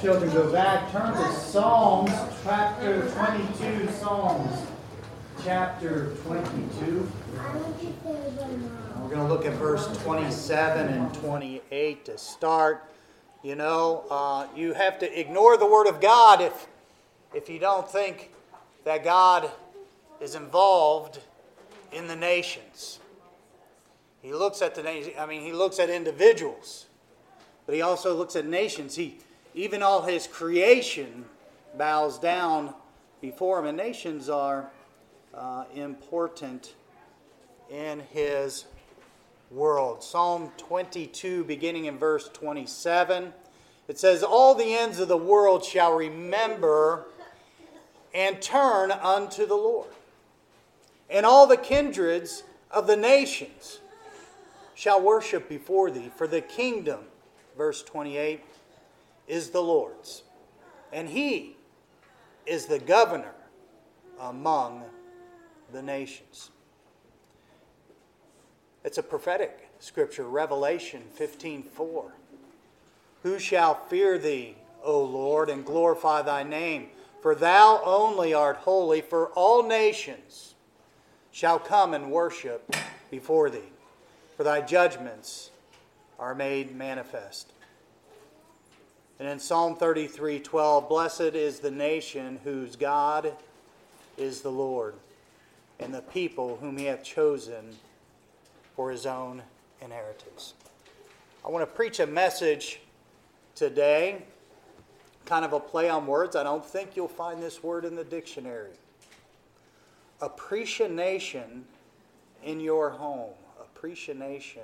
Children, go back, turn to Psalms, chapter 22, Psalms, chapter 22. We're going to look at verse 27 and 28 to start. You know, uh, you have to ignore the Word of God if, if you don't think that God is involved in the nations. He looks at the nation, I mean, he looks at individuals, but he also looks at nations. He, even all his creation bows down before him, and nations are uh, important in his world. Psalm 22, beginning in verse 27, it says, All the ends of the world shall remember and turn unto the Lord, and all the kindreds of the nations shall worship before thee, for the kingdom, verse 28, is the Lord's, and he is the governor among the nations. It's a prophetic scripture, Revelation 15:4. Who shall fear thee, O Lord, and glorify thy name? For thou only art holy, for all nations shall come and worship before thee, for thy judgments are made manifest. And in Psalm 33 12, blessed is the nation whose God is the Lord, and the people whom he hath chosen for his own inheritance. I want to preach a message today, kind of a play on words. I don't think you'll find this word in the dictionary. Appreciation in your home. Appreciation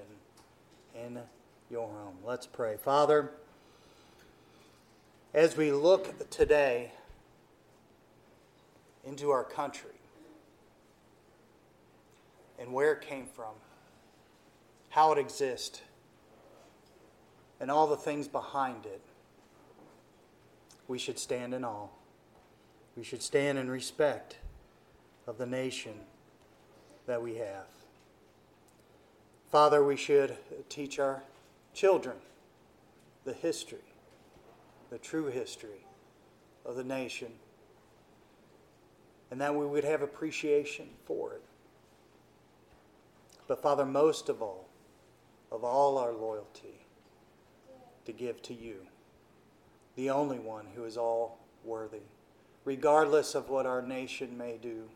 in your home. Let's pray. Father, as we look today into our country and where it came from, how it exists, and all the things behind it, we should stand in awe. We should stand in respect of the nation that we have. Father, we should teach our children the history the true history of the nation, and that we would have appreciation for it. But, Father, most of all, of all our loyalty, to give to you, the only one who is all worthy, regardless of what our nation may do,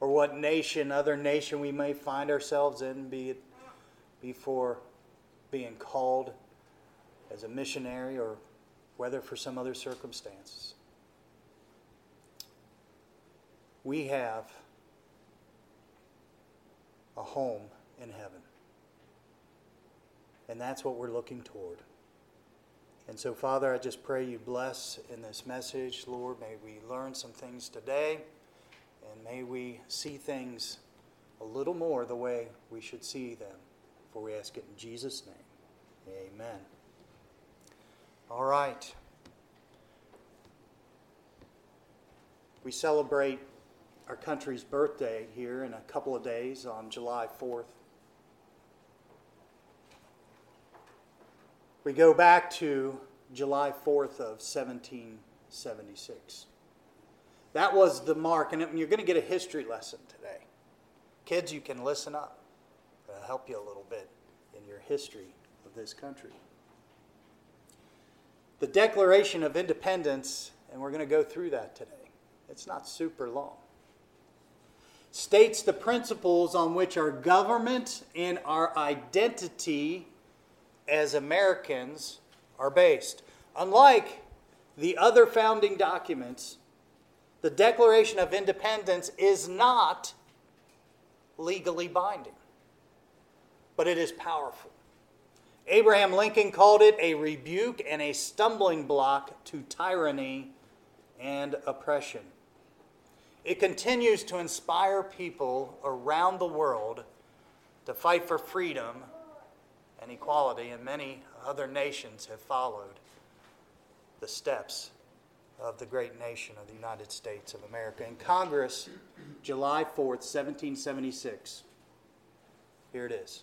or what nation, other nation we may find ourselves in, be it before being called as a missionary or whether for some other circumstances. We have a home in heaven. And that's what we're looking toward. And so, Father, I just pray you bless in this message. Lord, may we learn some things today, and may we see things a little more the way we should see them. For we ask it in Jesus' name. Amen. All right. We celebrate our country's birthday here in a couple of days on July 4th. We go back to July 4th of 1776. That was the mark, and you're going to get a history lesson today. Kids, you can listen up. It'll help you a little bit in your history of this country the Declaration of Independence, and we're going to go through that today. It's not super long. States the principles on which our government and our identity as Americans are based. Unlike the other founding documents, the Declaration of Independence is not legally binding, but it is powerful. Abraham Lincoln called it a rebuke and a stumbling block to tyranny and oppression. It continues to inspire people around the world to fight for freedom and equality, and many other nations have followed the steps of the great nation of the United States of America. In Congress, July 4th, 1776, here it is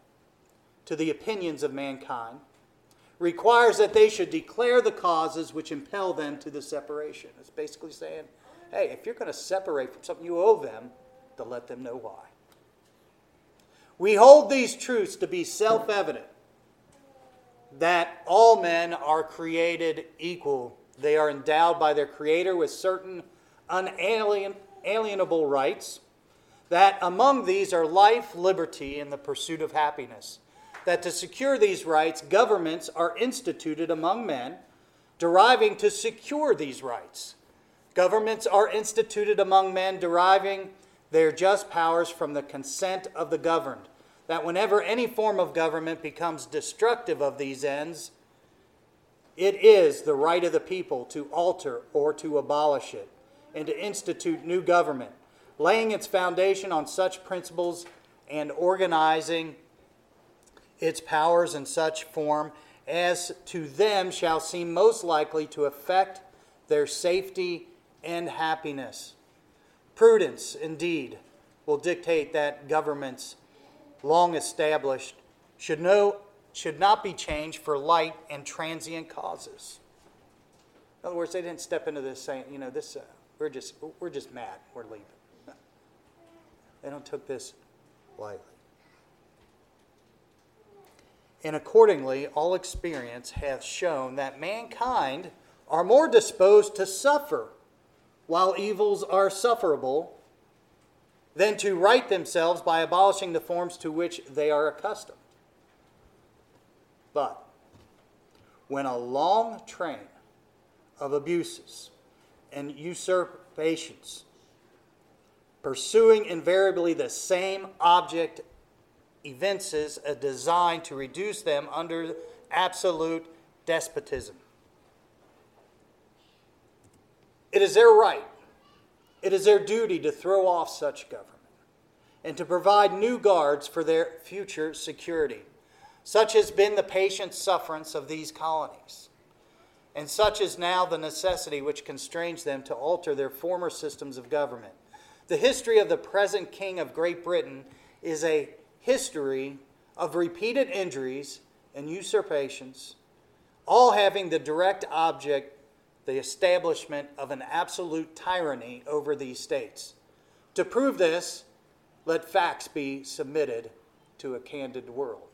to the opinions of mankind requires that they should declare the causes which impel them to the separation. It's basically saying, hey, if you're going to separate from something you owe them, to let them know why. We hold these truths to be self evident that all men are created equal. They are endowed by their Creator with certain unalienable rights, that among these are life, liberty, and the pursuit of happiness. That to secure these rights, governments are instituted among men, deriving to secure these rights. Governments are instituted among men, deriving their just powers from the consent of the governed that whenever any form of government becomes destructive of these ends, it is the right of the people to alter or to abolish it and to institute new government, laying its foundation on such principles and organizing its powers in such form as to them shall seem most likely to affect their safety and happiness. Prudence, indeed, will dictate that governments long established, should, know, should not be changed for light and transient causes. In other words, they didn't step into this saying, you know, this, uh, we're, just, we're just mad, we're leaving. They don't took this lightly. And accordingly, all experience hath shown that mankind are more disposed to suffer while evils are sufferable than to right themselves by abolishing the forms to which they are accustomed. But when a long train of abuses and usurpations, pursuing invariably the same object, evinces a design to reduce them under absolute despotism. It is their right it is their duty to throw off such government and to provide new guards for their future security. Such has been the patient sufferance of these colonies, and such is now the necessity which constrains them to alter their former systems of government. The history of the present King of Great Britain is a history of repeated injuries and usurpations, all having the direct object the establishment of an absolute tyranny over these states. To prove this, let facts be submitted to a candid world.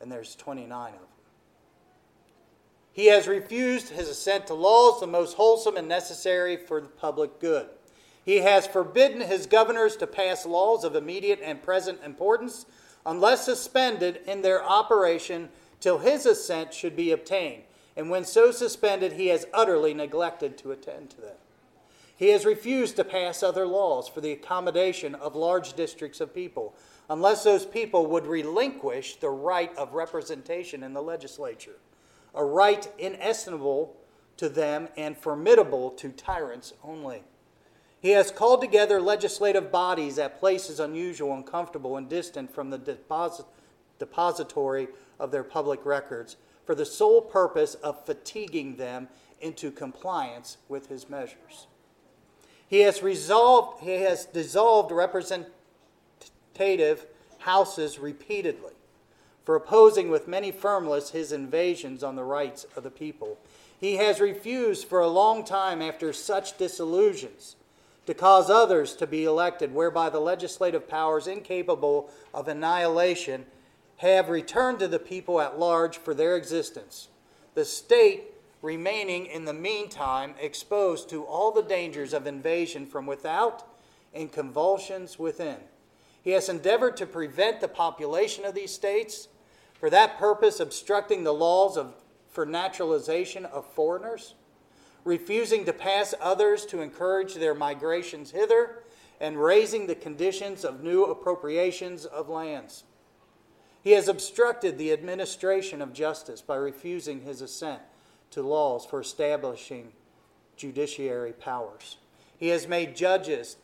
And there's 29 of them. He has refused his assent to laws the most wholesome and necessary for the public good. He has forbidden his governors to pass laws of immediate and present importance unless suspended in their operation till his assent should be obtained and when so suspended, he has utterly neglected to attend to them. He has refused to pass other laws for the accommodation of large districts of people, unless those people would relinquish the right of representation in the legislature, a right inestimable to them and formidable to tyrants only. He has called together legislative bodies at places unusual, uncomfortable, and distant from the deposit, depository of their public records for the sole purpose of fatiguing them into compliance with his measures. He has resolved, he has dissolved representative houses repeatedly for opposing with many firmness his invasions on the rights of the people. He has refused for a long time after such disillusions to cause others to be elected, whereby the legislative powers incapable of annihilation have returned to the people at large for their existence. The state remaining in the meantime exposed to all the dangers of invasion from without and convulsions within. He has endeavored to prevent the population of these states, for that purpose, obstructing the laws of, for naturalization of foreigners, refusing to pass others to encourage their migrations hither, and raising the conditions of new appropriations of lands. He has obstructed the administration of justice by refusing his assent to laws for establishing judiciary powers. He has made judges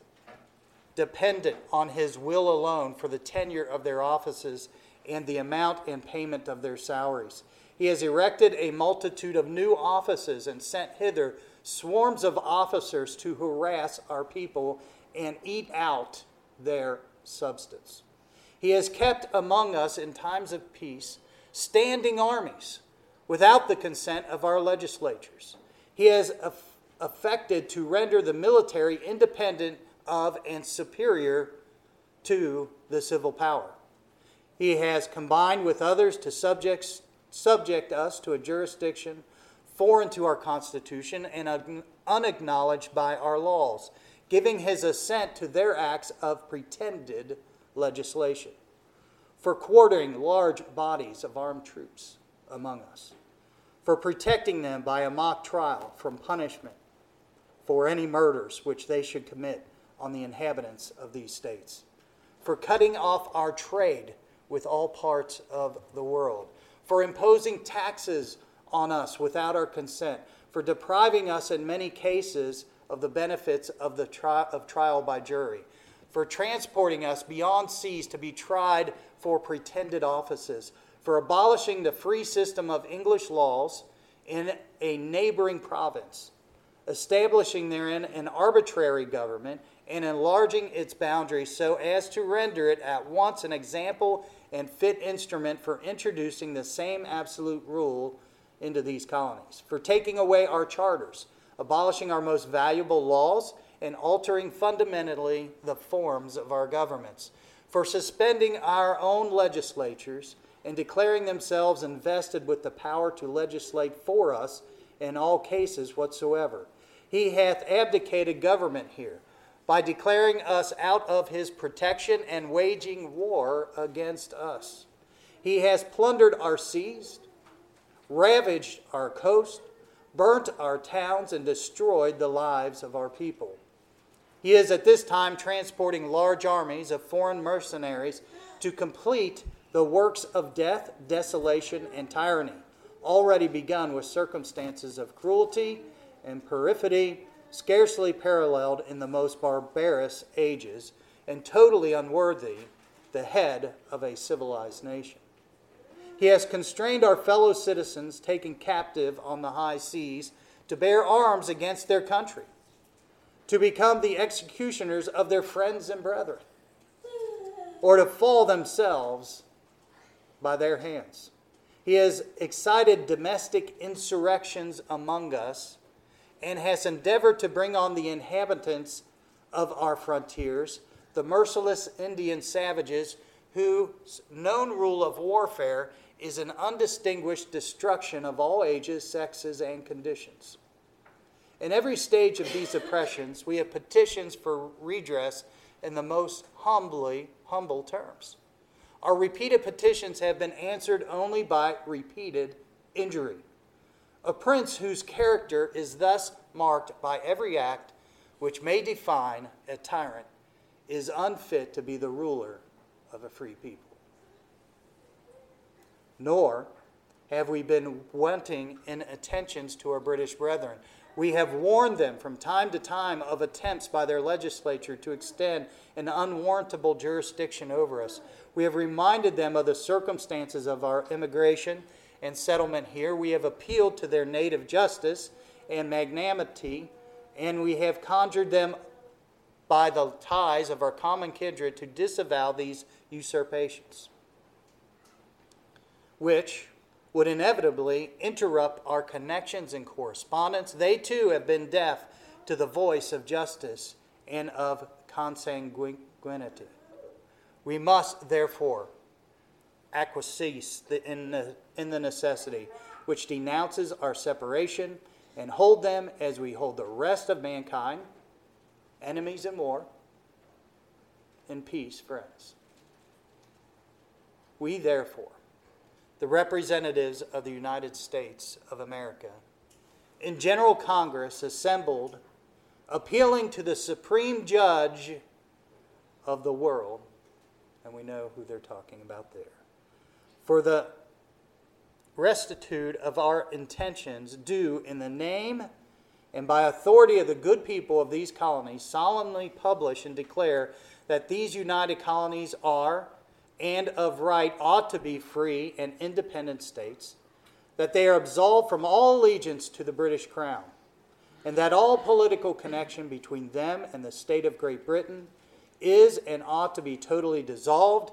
dependent on his will alone for the tenure of their offices and the amount and payment of their salaries. He has erected a multitude of new offices and sent hither swarms of officers to harass our people and eat out their substance. He has kept among us in times of peace standing armies without the consent of our legislatures. He has affected to render the military independent of and superior to the civil power. He has combined with others to subject, subject us to a jurisdiction foreign to our Constitution and unacknowledged by our laws, giving his assent to their acts of pretended legislation, for quartering large bodies of armed troops among us, for protecting them by a mock trial from punishment for any murders which they should commit on the inhabitants of these states, for cutting off our trade with all parts of the world, for imposing taxes on us without our consent, for depriving us in many cases of the benefits of the tri- of trial by jury, for transporting us beyond seas to be tried for pretended offices, for abolishing the free system of English laws in a neighboring province, establishing therein an arbitrary government and enlarging its boundaries so as to render it at once an example and fit instrument for introducing the same absolute rule into these colonies, for taking away our charters, abolishing our most valuable laws, and altering fundamentally the forms of our governments, for suspending our own legislatures and declaring themselves invested with the power to legislate for us in all cases whatsoever. He hath abdicated government here by declaring us out of his protection and waging war against us. He has plundered our seas, ravaged our coast, burnt our towns, and destroyed the lives of our people. He is at this time transporting large armies of foreign mercenaries to complete the works of death, desolation, and tyranny, already begun with circumstances of cruelty and perfidy scarcely paralleled in the most barbarous ages, and totally unworthy the head of a civilized nation. He has constrained our fellow citizens taken captive on the high seas to bear arms against their country, to become the executioners of their friends and brethren, or to fall themselves by their hands. He has excited domestic insurrections among us and has endeavored to bring on the inhabitants of our frontiers, the merciless Indian savages, whose known rule of warfare is an undistinguished destruction of all ages, sexes, and conditions. In every stage of these oppressions, we have petitions for redress in the most humbly humble terms. Our repeated petitions have been answered only by repeated injury. A prince whose character is thus marked by every act which may define a tyrant is unfit to be the ruler of a free people. Nor have we been wanting in attentions to our British brethren. We have warned them from time to time of attempts by their legislature to extend an unwarrantable jurisdiction over us. We have reminded them of the circumstances of our immigration and settlement here. We have appealed to their native justice and magnanimity, and we have conjured them by the ties of our common kindred to disavow these usurpations, which would inevitably interrupt our connections and correspondence. They too have been deaf to the voice of justice and of consanguinity. We must, therefore, acquiesce in the, in the necessity which denounces our separation and hold them as we hold the rest of mankind, enemies and war, in peace, friends. We, therefore, the representatives of the United States of America, in General Congress assembled, appealing to the supreme judge of the world, and we know who they're talking about there, for the restitute of our intentions, do in the name and by authority of the good people of these colonies, solemnly publish and declare that these united colonies are, and of right ought to be free and independent states, that they are absolved from all allegiance to the British Crown, and that all political connection between them and the state of Great Britain is and ought to be totally dissolved,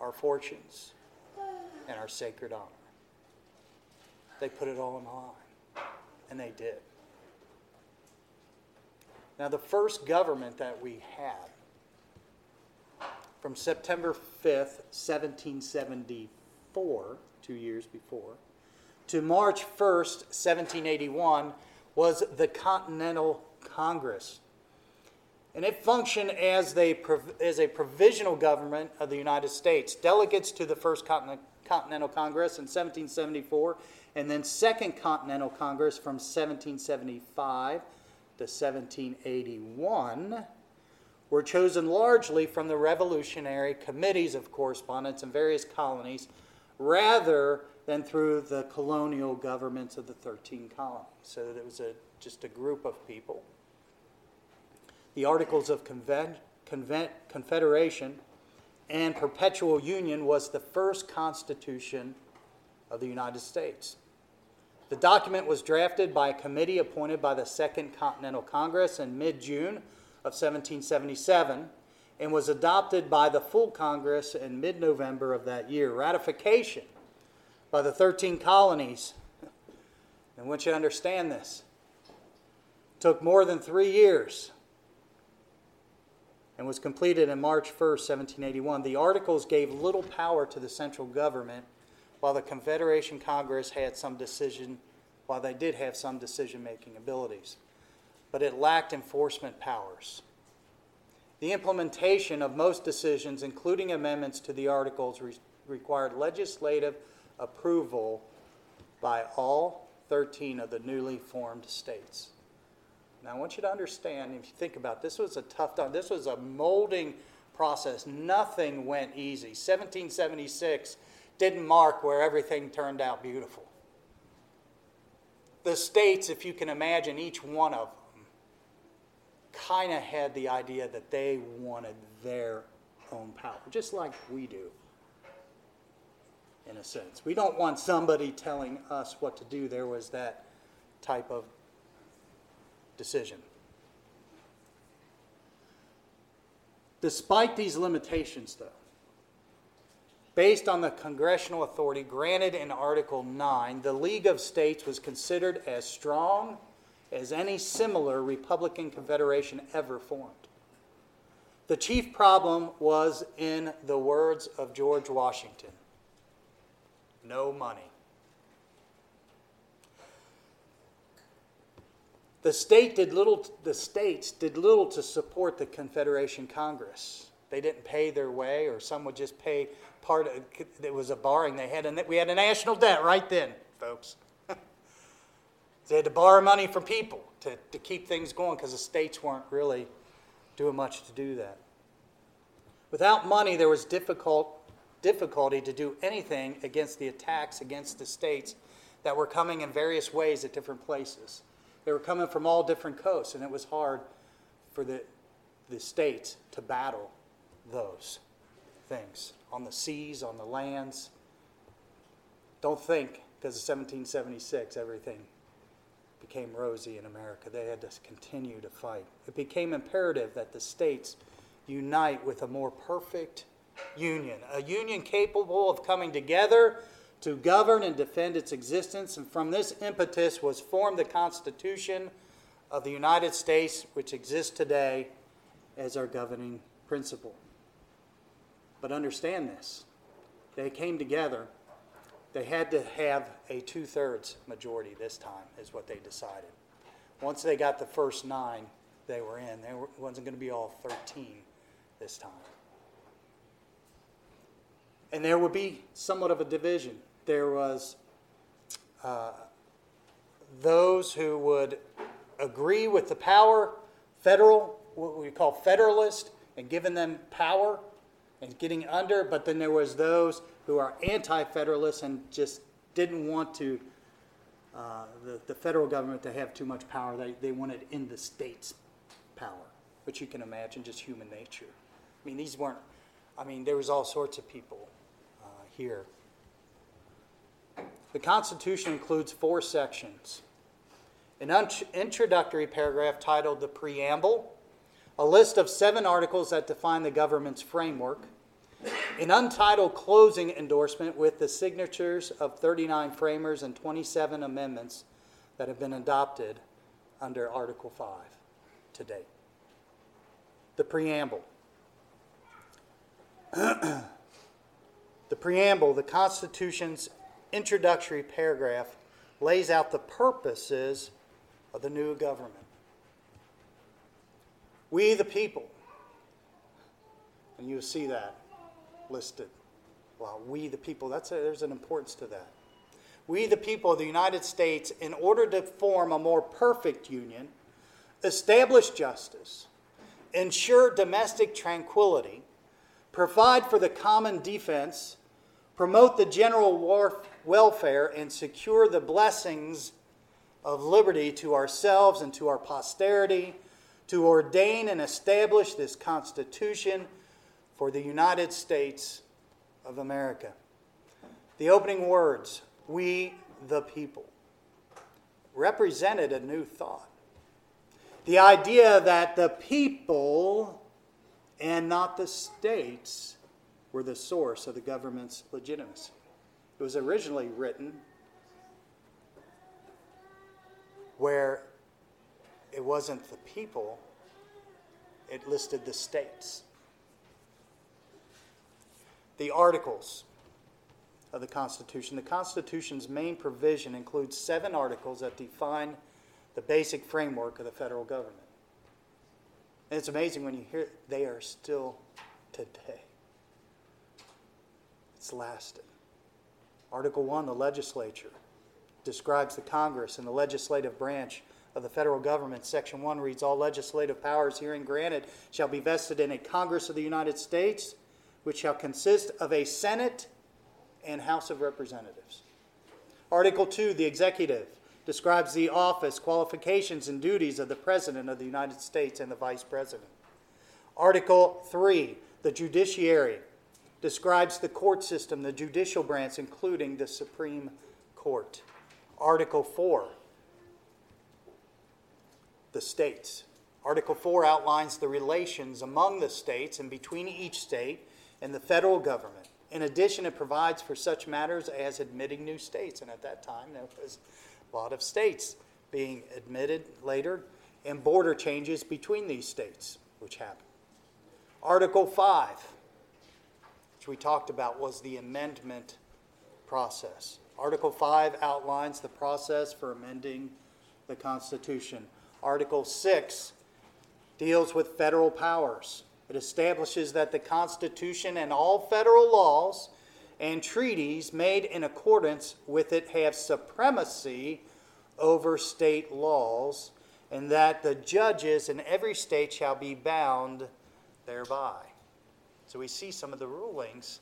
our fortunes, and our sacred honor. They put it all on the line, and they did. Now, the first government that we had from September 5th, 1774, two years before, to March 1st, 1781, was the Continental Congress. And it functioned as, they, as a provisional government of the United States. Delegates to the First Continental Congress in 1774, and then Second Continental Congress from 1775 to 1781 were chosen largely from the revolutionary committees of correspondence in various colonies rather than through the colonial governments of the 13 colonies. So that it was a, just a group of people. The Articles of Conven- Conven- Confederation and Perpetual Union was the first constitution of the United States. The document was drafted by a committee appointed by the Second Continental Congress in mid June of 1777 and was adopted by the full Congress in mid November of that year. Ratification by the 13 colonies, and once you understand this, took more than three years and was completed in March 1, 1781. The articles gave little power to the central government, while the Confederation Congress had some decision, while they did have some decision making abilities but it lacked enforcement powers. The implementation of most decisions, including amendments to the articles, re- required legislative approval by all 13 of the newly formed states. Now, I want you to understand, if you think about it, this was a tough time. This was a molding process. Nothing went easy. 1776 didn't mark where everything turned out beautiful. The states, if you can imagine each one of them, kind of had the idea that they wanted their own power, just like we do, in a sense. We don't want somebody telling us what to do. There was that type of decision. Despite these limitations, though, based on the congressional authority granted in Article 9, the League of States was considered as strong as any similar Republican Confederation ever formed. The chief problem was in the words of George Washington no money. The, state did little, the states did little to support the Confederation Congress. They didn't pay their way, or some would just pay part of it. was a borrowing they had. And we had a national debt right then, folks. They had to borrow money from people to, to keep things going because the states weren't really doing much to do that. Without money, there was difficult, difficulty to do anything against the attacks against the states that were coming in various ways at different places. They were coming from all different coasts, and it was hard for the, the states to battle those things on the seas, on the lands. Don't think because of 1776 everything became rosy in America. They had to continue to fight. It became imperative that the states unite with a more perfect union, a union capable of coming together to govern and defend its existence. And from this impetus was formed the Constitution of the United States, which exists today as our governing principle. But understand this they came together they had to have a two thirds majority this time, is what they decided. Once they got the first nine, they were in. There wasn't going to be all 13 this time. And there would be somewhat of a division. There was uh, those who would agree with the power, federal, what we call federalist, and giving them power and getting under, but then there was those who are anti-federalists and just didn't want to uh, the, the federal government to have too much power. They, they wanted in the states power, which you can imagine just human nature. I mean, these weren't, I mean, there was all sorts of people uh, here. The Constitution includes four sections. An introductory paragraph titled The Preamble, a list of seven articles that define the government's framework, an untitled closing endorsement with the signatures of 39 framers and 27 amendments that have been adopted under Article 5 to date. The preamble. the preamble, the Constitution's introductory paragraph, lays out the purposes of the new government. We, the people, and you see that listed. Well, we, the people, that's a, there's an importance to that. We, the people of the United States, in order to form a more perfect union, establish justice, ensure domestic tranquility, provide for the common defense, promote the general war- welfare, and secure the blessings of liberty to ourselves and to our posterity, to ordain and establish this Constitution for the United States of America. The opening words, we the people, represented a new thought. The idea that the people and not the states were the source of the government's legitimacy. It was originally written where it wasn't the people, it listed the states the articles of the Constitution. The Constitution's main provision includes seven articles that define the basic framework of the federal government. And it's amazing when you hear they are still today. It's lasted. Article 1, the legislature, describes the Congress and the legislative branch of the federal government. Section 1 reads All legislative powers herein granted shall be vested in a Congress of the United States which shall consist of a Senate and House of Representatives. Article 2, the executive, describes the office, qualifications, and duties of the President of the United States and the Vice President. Article 3, the judiciary, describes the court system, the judicial branch, including the Supreme Court. Article 4, the states. Article 4 outlines the relations among the states and between each state and the federal government. In addition, it provides for such matters as admitting new states. And at that time, there was a lot of states being admitted later, and border changes between these states, which happened. Article 5, which we talked about, was the amendment process. Article 5 outlines the process for amending the Constitution. Article 6 deals with federal powers. It establishes that the Constitution and all federal laws and treaties made in accordance with it have supremacy over state laws, and that the judges in every state shall be bound thereby. So we see some of the rulings,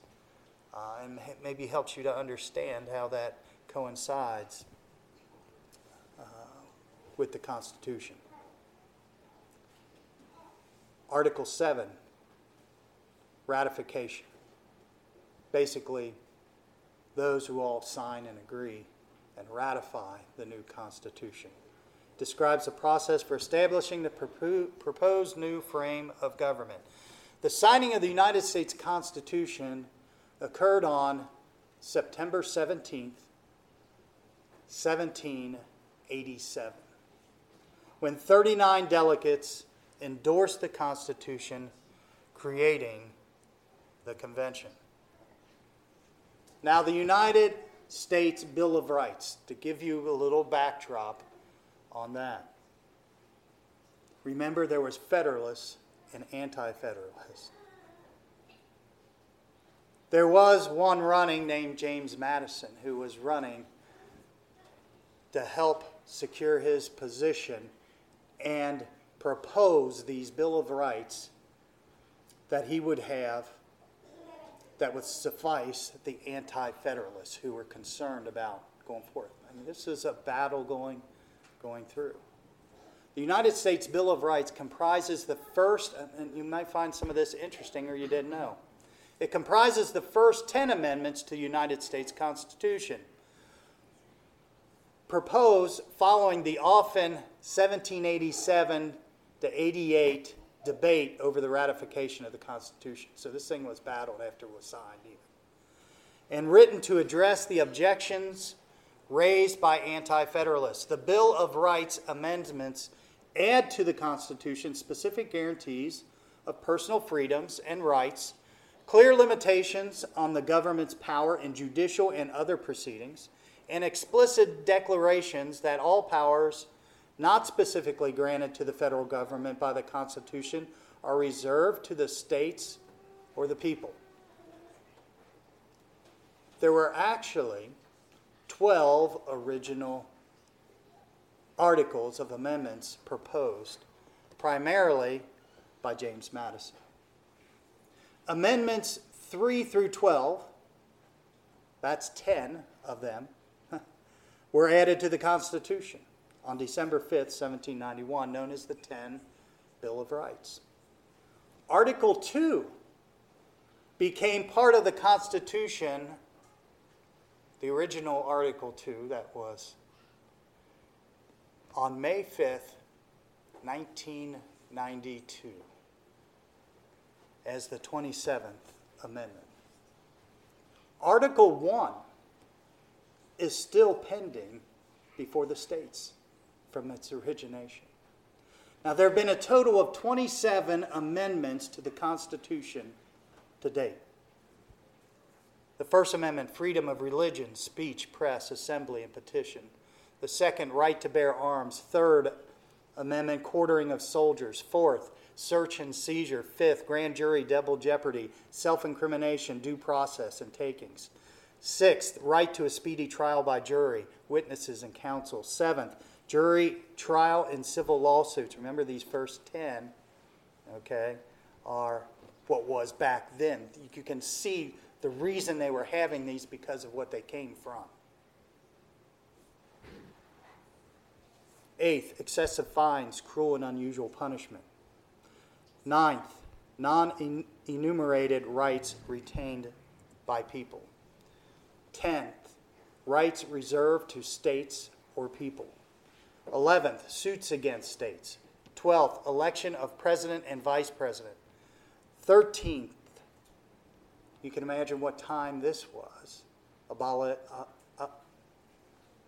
uh, and maybe helps you to understand how that coincides uh, with the Constitution. Article 7, ratification. Basically, those who all sign and agree and ratify the new Constitution. Describes the process for establishing the proposed new frame of government. The signing of the United States Constitution occurred on September 17th, 1787, when 39 delegates endorsed the Constitution, creating the convention. Now, the United States Bill of Rights, to give you a little backdrop on that. Remember, there was Federalists and anti federalist. There was one running named James Madison who was running to help secure his position and propose these Bill of Rights that he would have that would suffice the anti federalists who were concerned about going forth. I mean, this is a battle going, going through. The United States Bill of Rights comprises the first, and you might find some of this interesting or you didn't know. It comprises the first 10 amendments to the United States Constitution, proposed following the often 1787 to 88 debate over the ratification of the Constitution. So this thing was battled after it was signed, even. And written to address the objections raised by anti federalists. The Bill of Rights amendments add to the Constitution specific guarantees of personal freedoms and rights, clear limitations on the government's power in judicial and other proceedings, and explicit declarations that all powers not specifically granted to the federal government by the Constitution are reserved to the states or the people. There were actually 12 original articles of amendments proposed, primarily by James Madison. Amendments 3 through 12, that's 10 of them, were added to the Constitution on December 5th, 1791, known as the 10 Bill of Rights. Article 2 became part of the Constitution, the original Article 2 that was on May 5th, 1992, as the 27th Amendment. Article 1 is still pending before the states from its origination. Now, there have been a total of 27 amendments to the Constitution to date. The First Amendment, freedom of religion, speech, press, assembly, and petition. The second, right to bear arms. Third Amendment, quartering of soldiers. Fourth, search and seizure. Fifth, grand jury, double jeopardy, self incrimination, due process, and takings. Sixth, right to a speedy trial by jury, witnesses, and counsel. Seventh, Jury trial and civil lawsuits, remember these first 10, okay, are what was back then. You can see the reason they were having these because of what they came from. Eighth, excessive fines, cruel and unusual punishment. Ninth, non enumerated rights retained by people. Tenth, rights reserved to states or people. 11th, suits against states. 12th, election of president and vice president. 13th, you can imagine what time this was uh, uh,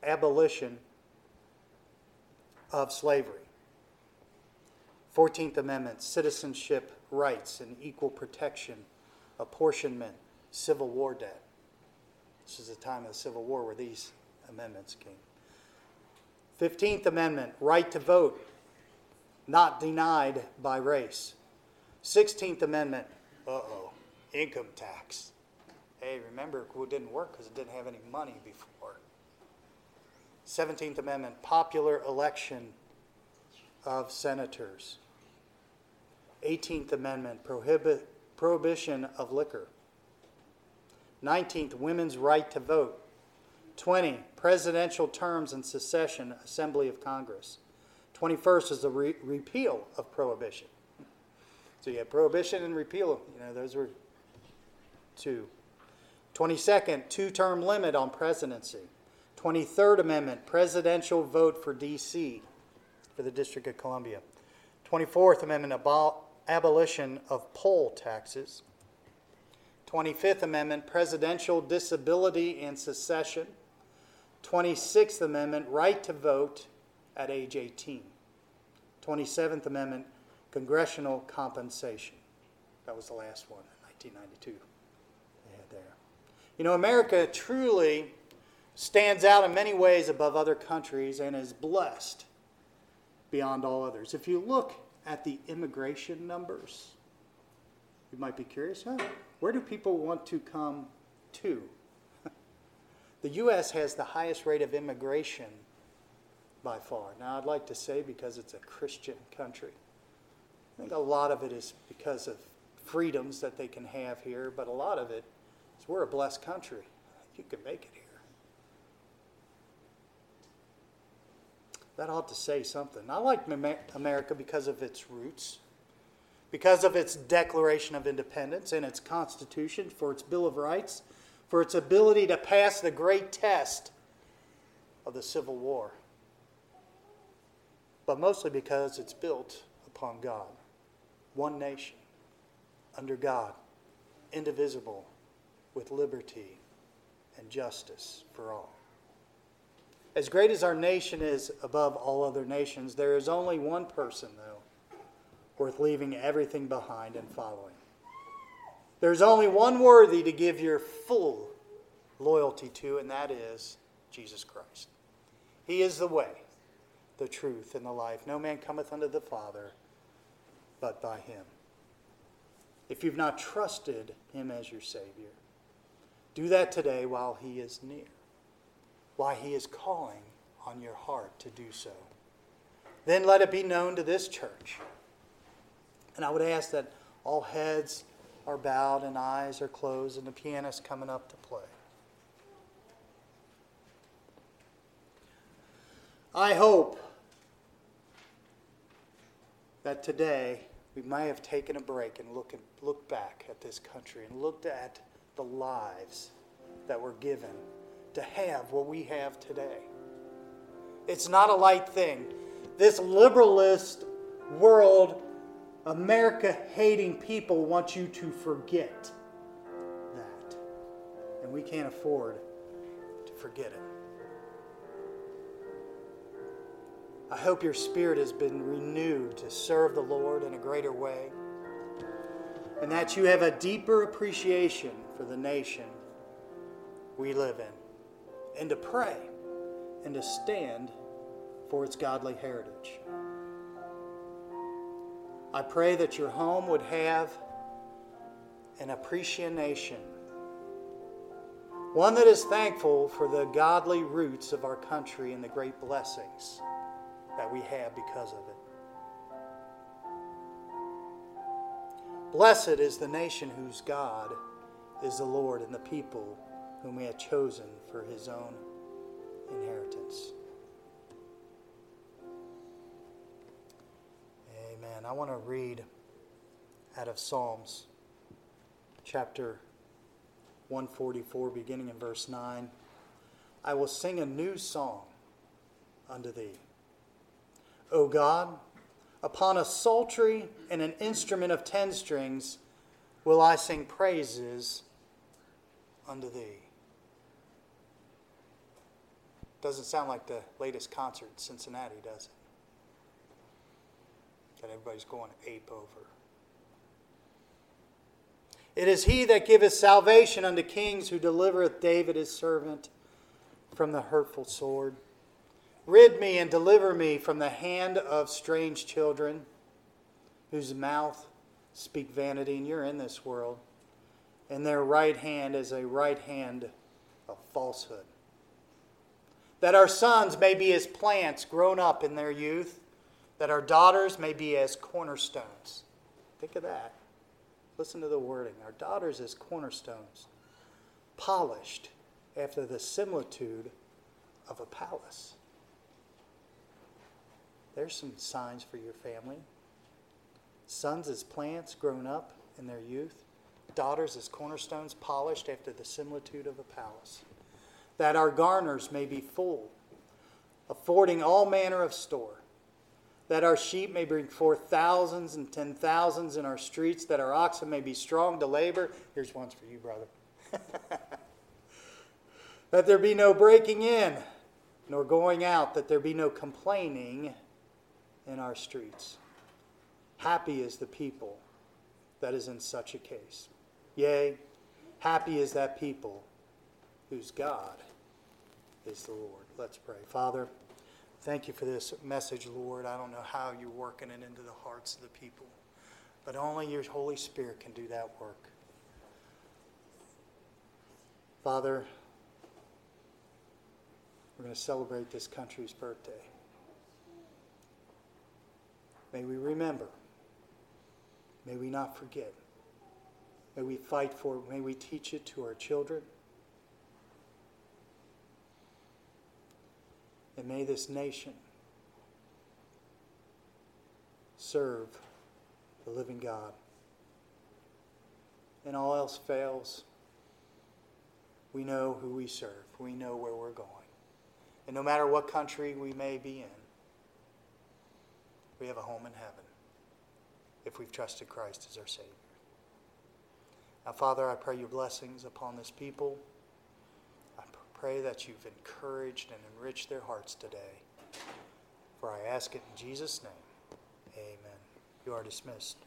abolition of slavery. 14th Amendment, citizenship rights and equal protection, apportionment, Civil War debt. This is the time of the Civil War where these amendments came. 15th Amendment, right to vote, not denied by race. 16th Amendment, uh oh, income tax. Hey, remember, it didn't work because it didn't have any money before. 17th Amendment, popular election of senators. 18th Amendment, prohibit, prohibition of liquor. 19th, women's right to vote. 20, presidential terms and secession, Assembly of Congress. 21st is the re- repeal of prohibition. So you have prohibition and repeal, you know, those were two. 22nd, two term limit on presidency. 23rd Amendment, presidential vote for D.C., for the District of Columbia. 24th Amendment, abol- abolition of poll taxes. 25th Amendment, presidential disability and secession. 26th Amendment, right to vote at age 18. 27th Amendment, congressional compensation. That was the last one in 1992 they had there. You know, America truly stands out in many ways above other countries and is blessed beyond all others. If you look at the immigration numbers? You might be curious, huh? Where do people want to come to? the U.S. has the highest rate of immigration by far. Now, I'd like to say because it's a Christian country. I think a lot of it is because of freedoms that they can have here, but a lot of it is we're a blessed country. You can make it here. That ought to say something. I like America because of its roots, because of its Declaration of Independence and its Constitution, for its Bill of Rights, for its ability to pass the great test of the Civil War. But mostly because it's built upon God, one nation, under God, indivisible, with liberty and justice for all. As great as our nation is above all other nations, there is only one person, though, worth leaving everything behind and following. There's only one worthy to give your full loyalty to, and that is Jesus Christ. He is the way, the truth, and the life. No man cometh unto the Father but by him. If you've not trusted him as your Savior, do that today while he is near why He is calling on your heart to do so. Then let it be known to this church. And I would ask that all heads are bowed and eyes are closed, and the pianist coming up to play. I hope that today we may have taken a break and look, and look back at this country and looked at the lives that were given to have what we have today. It's not a light thing. This liberalist world, America hating people want you to forget that. And we can't afford to forget it. I hope your spirit has been renewed to serve the Lord in a greater way, and that you have a deeper appreciation for the nation we live in and to pray and to stand for its godly heritage. I pray that your home would have an appreciation, one that is thankful for the godly roots of our country and the great blessings that we have because of it. Blessed is the nation whose God is the Lord and the people whom he had chosen for his own inheritance. Amen. I want to read out of Psalms chapter 144, beginning in verse 9. I will sing a new song unto thee. O God, upon a psaltery and an instrument of ten strings will I sing praises unto thee. Doesn't sound like the latest concert in Cincinnati, does it? That everybody's going ape over. It is he that giveth salvation unto kings, who delivereth David his servant from the hurtful sword. Rid me and deliver me from the hand of strange children, whose mouth speak vanity, and you're in this world, and their right hand is a right hand of falsehood that our sons may be as plants grown up in their youth, that our daughters may be as cornerstones. Think of that. Listen to the wording. Our daughters as cornerstones, polished after the similitude of a palace. There's some signs for your family. Sons as plants grown up in their youth, daughters as cornerstones polished after the similitude of a palace that our garners may be full, affording all manner of store, that our sheep may bring forth thousands and ten thousands in our streets, that our oxen may be strong to labor. Here's one's for you, brother. that there be no breaking in, nor going out, that there be no complaining in our streets. Happy is the people that is in such a case. Yea, happy is that people whose God is the Lord. Let's pray. Father, Thank you for this message, Lord. I don't know how you're working it into the hearts of the people, but only your Holy Spirit can do that work. Father, we're going to celebrate this country's birthday. May we remember. May we not forget. May we fight for it. May we teach it to our children. And may this nation serve the living God. And all else fails, we know who we serve. We know where we're going. And no matter what country we may be in, we have a home in heaven if we've trusted Christ as our Savior. Now, Father, I pray your blessings upon this people. Pray that you've encouraged and enriched their hearts today. For I ask it in Jesus' name. Amen. You are dismissed.